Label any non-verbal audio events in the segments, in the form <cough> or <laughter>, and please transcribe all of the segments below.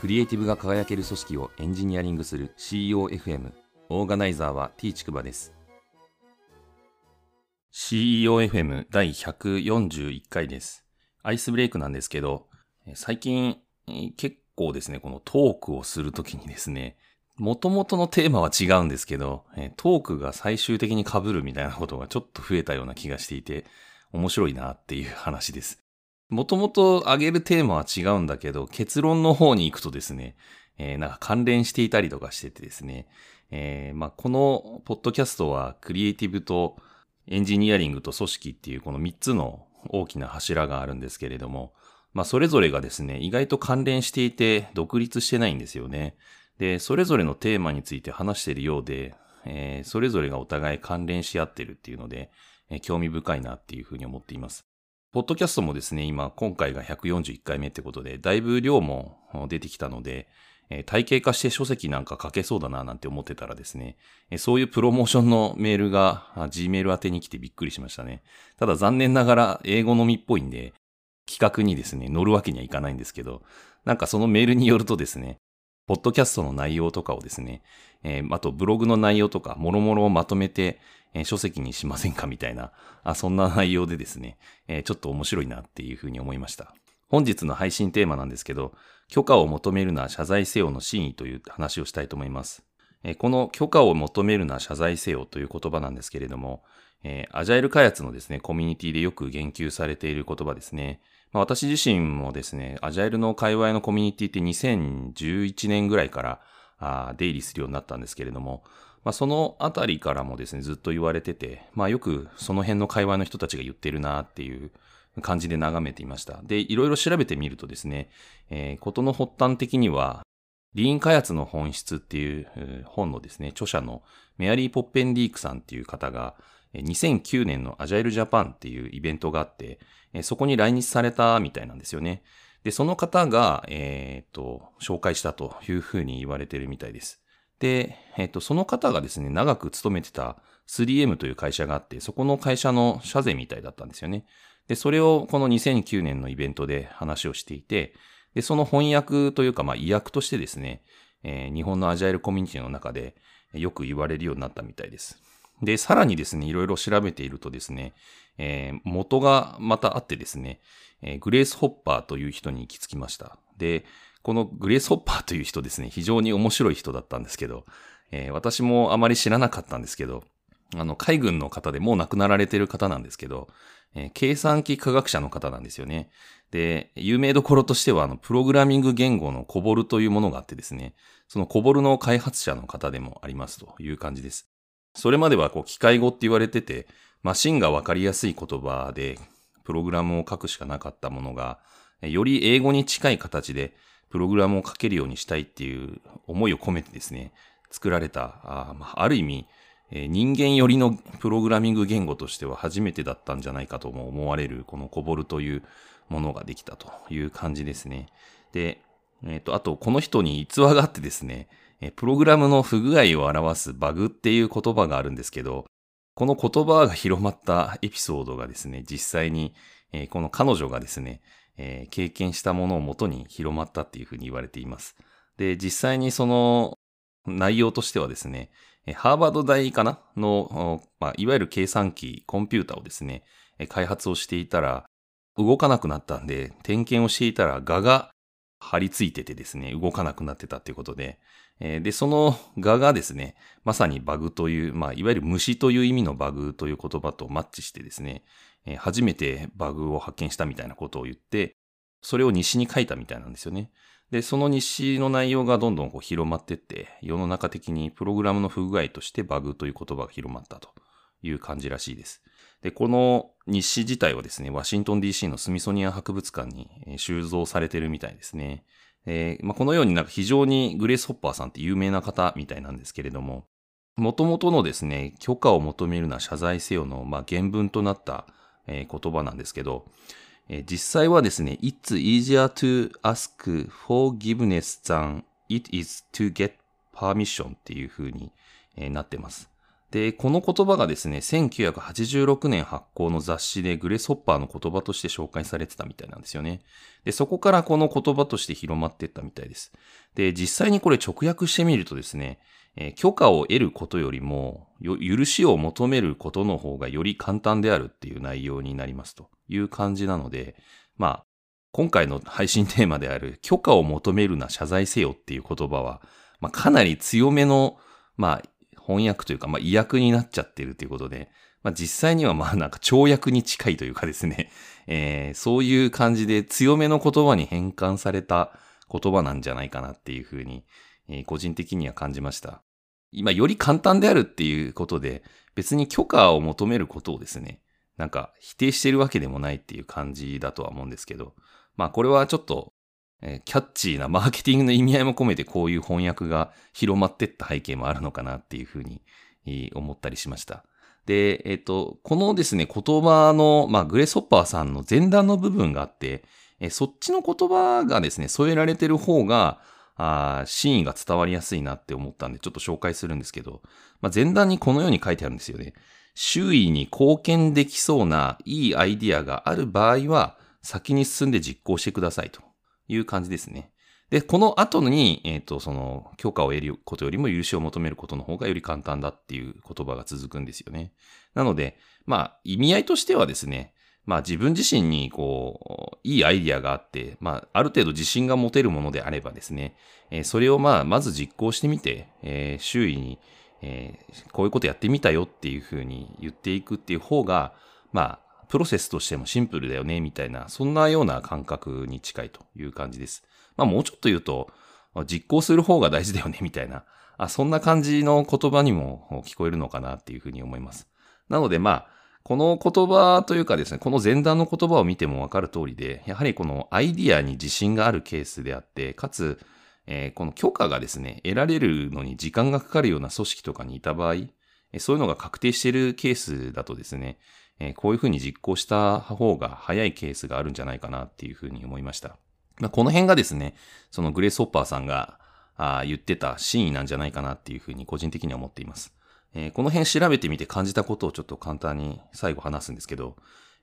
クリエイティブが輝ける組織をエンジニアリングする CEOFM オーガナイザーは T ちくばです。CEOFM 第141回です。アイスブレイクなんですけど最近結構ですねこのトークをするときにですね元々のテーマは違うんですけど、トークが最終的に被るみたいなことがちょっと増えたような気がしていて、面白いなっていう話です。もともと挙げるテーマは違うんだけど、結論の方に行くとですね、えー、なんか関連していたりとかしててですね、えー、まあ、このポッドキャストはクリエイティブとエンジニアリングと組織っていうこの3つの大きな柱があるんですけれども、まあ、それぞれがですね、意外と関連していて独立してないんですよね。で、それぞれのテーマについて話しているようで、えー、それぞれがお互い関連し合ってるっていうので、えー、興味深いなっていうふうに思っています。ポッドキャストもですね、今、今回が141回目ってことで、だいぶ量も出てきたので、体系化して書籍なんか書けそうだななんて思ってたらですね、そういうプロモーションのメールが Gmail 宛てに来てびっくりしましたね。ただ残念ながら英語のみっぽいんで、企画にですね、乗るわけにはいかないんですけど、なんかそのメールによるとですね、ポッドキャストの内容とかをですね、えー、あとブログの内容とか、もろもろをまとめて、えー、書籍にしませんかみたいな、あそんな内容でですね、えー、ちょっと面白いなっていうふうに思いました。本日の配信テーマなんですけど、許可を求めるな謝罪せよの真意という話をしたいと思います。えこの許可を求めるな謝罪せよという言葉なんですけれども、えアジャイル開発のですね、コミュニティでよく言及されている言葉ですね。まあ、私自身もですね、アジャイルの界隈のコミュニティって2011年ぐらいからあ出入りするようになったんですけれども、まあ、そのあたりからもですね、ずっと言われてて、まあ、よくその辺の界隈の人たちが言ってるなっていう感じで眺めていました。で、いろいろ調べてみるとですね、えー、ことの発端的には、リーン開発の本質っていう本のですね、著者のメアリー・ポッペンディークさんっていう方が、2009年のアジャイルジャパンっていうイベントがあって、そこに来日されたみたいなんですよね。で、その方が、えっ、と、紹介したというふうに言われてるみたいです。で、えっ、と、その方がですね、長く勤めてた 3M という会社があって、そこの会社の社税みたいだったんですよね。で、それをこの2009年のイベントで話をしていて、で、その翻訳というか、まあ、意訳としてですね、えー、日本のアジャイルコミュニティの中でよく言われるようになったみたいです。で、さらにですね、いろいろ調べているとですね、えー、元がまたあってですね、えー、グレース・ホッパーという人に行き着きました。で、このグレース・ホッパーという人ですね、非常に面白い人だったんですけど、えー、私もあまり知らなかったんですけど、あの、海軍の方でもう亡くなられてる方なんですけど、えー、計算機科学者の方なんですよね。で、有名どころとしては、あの、プログラミング言語のコボルというものがあってですね、そのコボルの開発者の方でもありますという感じです。それまではこう機械語って言われてて、マシンがわかりやすい言葉でプログラムを書くしかなかったものが、より英語に近い形でプログラムを書けるようにしたいっていう思いを込めてですね、作られた、あ,、まあ、ある意味、人間寄りのプログラミング言語としては初めてだったんじゃないかとも思われるこのコボルというものができたという感じですね。で、えっ、ー、と、あとこの人に逸話があってですね、プログラムの不具合を表すバグっていう言葉があるんですけど、この言葉が広まったエピソードがですね、実際に、この彼女がですね、経験したものをもとに広まったっていうふうに言われています。で、実際にその内容としてはですね、ハーバード大かなの、まあ、いわゆる計算機、コンピュータをですね、開発をしていたら、動かなくなったんで、点検をしていたら、画が張り付いててですね、動かなくなってたっていうことで、で、その画がですね、まさにバグという、まあ、いわゆる虫という意味のバグという言葉とマッチしてですね、初めてバグを発見したみたいなことを言って、それを西に書いたみたいなんですよね。で、その日誌の内容がどんどんこう広まってって、世の中的にプログラムの不具合としてバグという言葉が広まったという感じらしいです。で、この日誌自体はですね、ワシントン DC のスミソニア博物館に収蔵されてるみたいですね。えー、まあ、このようになんか非常にグレース・ホッパーさんって有名な方みたいなんですけれども、元々のですね、許可を求めるな謝罪せよの、まあ、原文となった、えー、言葉なんですけど、えー、実際はですね、It's easier to ask forgiveness than it is to get permission っていう風に、え、なってます。で、この言葉がですね、1986年発行の雑誌でグレスホッパーの言葉として紹介されてたみたいなんですよね。で、そこからこの言葉として広まっていったみたいです。で、実際にこれ直訳してみるとですね、えー、許可を得ることよりも、許しを求めることの方がより簡単であるっていう内容になりますという感じなので、まあ、今回の配信テーマである許可を求めるな謝罪せよっていう言葉は、まあ、かなり強めの、まあ、翻訳というか、まあ、意訳になっちゃってるということで、まあ、実際にはまあなんか跳躍に近いというかですね、<laughs> えー、そういう感じで強めの言葉に変換された言葉なんじゃないかなっていうふうに、えー、個人的には感じました。今より簡単であるっていうことで、別に許可を求めることをですね、なんか否定してるわけでもないっていう感じだとは思うんですけど、まあこれはちょっとえキャッチーなマーケティングの意味合いも込めてこういう翻訳が広まってった背景もあるのかなっていうふうに思ったりしました。で、えっ、と、このですね、言葉の、まあ、グレソッパーさんの前段の部分があって、えそっちの言葉がですね、添えられてる方が、あ真意が伝わりやすいなって思ったんで、ちょっと紹介するんですけど、まあ、前段にこのように書いてあるんですよね。周囲に貢献できそうないいアイディアがある場合は、先に進んで実行してくださいと。いう感じですね。で、この後に、えっ、ー、と、その、許可を得ることよりも許しを求めることの方がより簡単だっていう言葉が続くんですよね。なので、まあ、意味合いとしてはですね、まあ自分自身にこう、いいアイディアがあって、まあある程度自信が持てるものであればですね、えー、それをまあまず実行してみて、えー、周囲に、えー、こういうことやってみたよっていうふうに言っていくっていう方が、まあプロセスとしてもシンプルだよね、みたいな、そんなような感覚に近いという感じです。まあもうちょっと言うと、実行する方が大事だよね、<laughs> みたいな、あそんな感じの言葉にも聞こえるのかなっていうふうに思います。なのでまあ、この言葉というかですね、この前段の言葉を見てもわかる通りで、やはりこのアイディアに自信があるケースであって、かつ、えー、この許可がですね、得られるのに時間がかかるような組織とかにいた場合、そういうのが確定しているケースだとですね、えこういうふうに実行した方が早いケースがあるんじゃないかなっていうふうに思いました。まあ、この辺がですね、そのグレースホッパーさんがあ言ってた真意なんじゃないかなっていうふうに個人的には思っています。えー、この辺調べてみて感じたことをちょっと簡単に最後話すんですけど、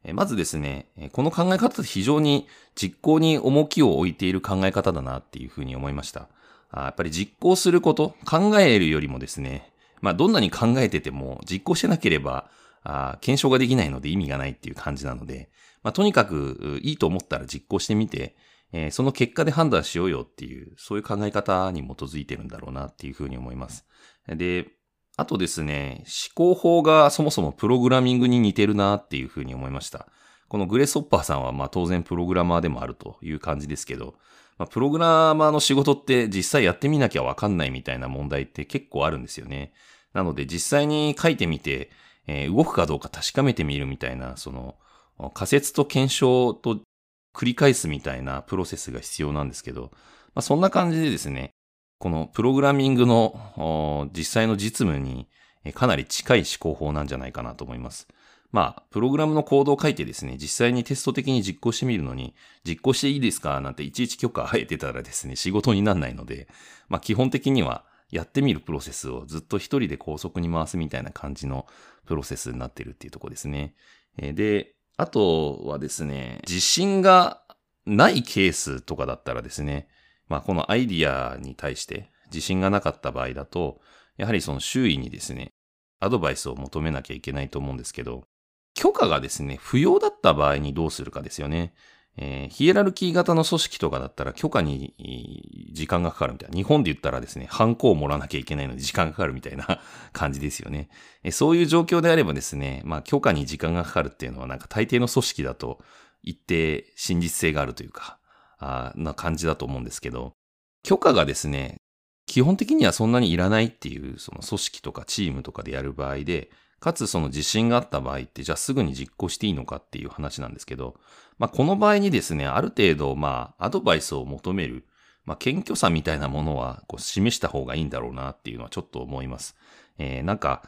えー、まずですね、この考え方って非常に実行に重きを置いている考え方だなっていうふうに思いました。あやっぱり実行すること、考えるよりもですね、まあどんなに考えてても実行してなければあ検証ができないので意味がないっていう感じなので、まあ、とにかくいいと思ったら実行してみて、えー、その結果で判断しようよっていう、そういう考え方に基づいてるんだろうなっていうふうに思います。で、あとですね、思考法がそもそもプログラミングに似てるなっていうふうに思いました。このグレースホッパーさんはまあ当然プログラマーでもあるという感じですけど、まあ、プログラマーの仕事って実際やってみなきゃわかんないみたいな問題って結構あるんですよね。なので実際に書いてみて、えー、動くかどうか確かめてみるみたいな、その、仮説と検証と繰り返すみたいなプロセスが必要なんですけど、まあ、そんな感じでですね、このプログラミングの実際の実務にかなり近い思考法なんじゃないかなと思います。まあ、プログラムのコードを書いてですね、実際にテスト的に実行してみるのに、実行していいですかなんていちいち許可を得てたらですね、仕事にならないので、まあ基本的にはやってみるプロセスをずっと一人で高速に回すみたいな感じのプロセスになってるっていうとこですね。で、あとはですね、自信がないケースとかだったらですね、まあこのアイディアに対して自信がなかった場合だと、やはりその周囲にですね、アドバイスを求めなきゃいけないと思うんですけど、許可がですね、不要だった場合にどうするかですよね。えー、ヒエラルキー型の組織とかだったら許可に時間がかかるみたいな。日本で言ったらですね、ハンコをもらわなきゃいけないので時間がかかるみたいな <laughs> 感じですよね。え、そういう状況であればですね、まあ許可に時間がかかるっていうのはなんか大抵の組織だと一定真実性があるというか、あな感じだと思うんですけど、許可がですね、基本的にはそんなにいらないっていうその組織とかチームとかでやる場合で、かつその自信があった場合って、じゃあすぐに実行していいのかっていう話なんですけど、まあこの場合にですね、ある程度まあアドバイスを求める、まあ謙虚さみたいなものはこう示した方がいいんだろうなっていうのはちょっと思います。えー、なんか、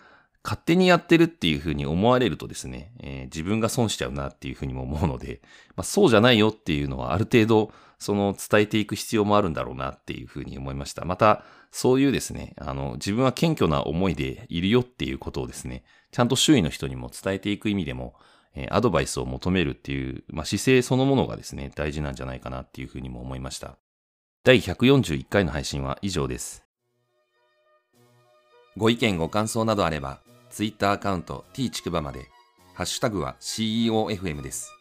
勝手にやってるっていうふうに思われるとですね、えー、自分が損しちゃうなっていうふうにも思うので、<laughs> まあ、そうじゃないよっていうのはある程度その伝えていく必要もあるんだろうなっていうふうに思いました。また、そういうですね、あの、自分は謙虚な思いでいるよっていうことをですね、ちゃんと周囲の人にも伝えていく意味でも、えアドバイスを求めるっていう、まあ、姿勢そのものがですね、大事なんじゃないかなっていうふうにも思いました。第141回の配信は以上です。ご意見ご感想などあれば、Twitter アカウント t ちくばまで、ハッシュタグは CEOFM です。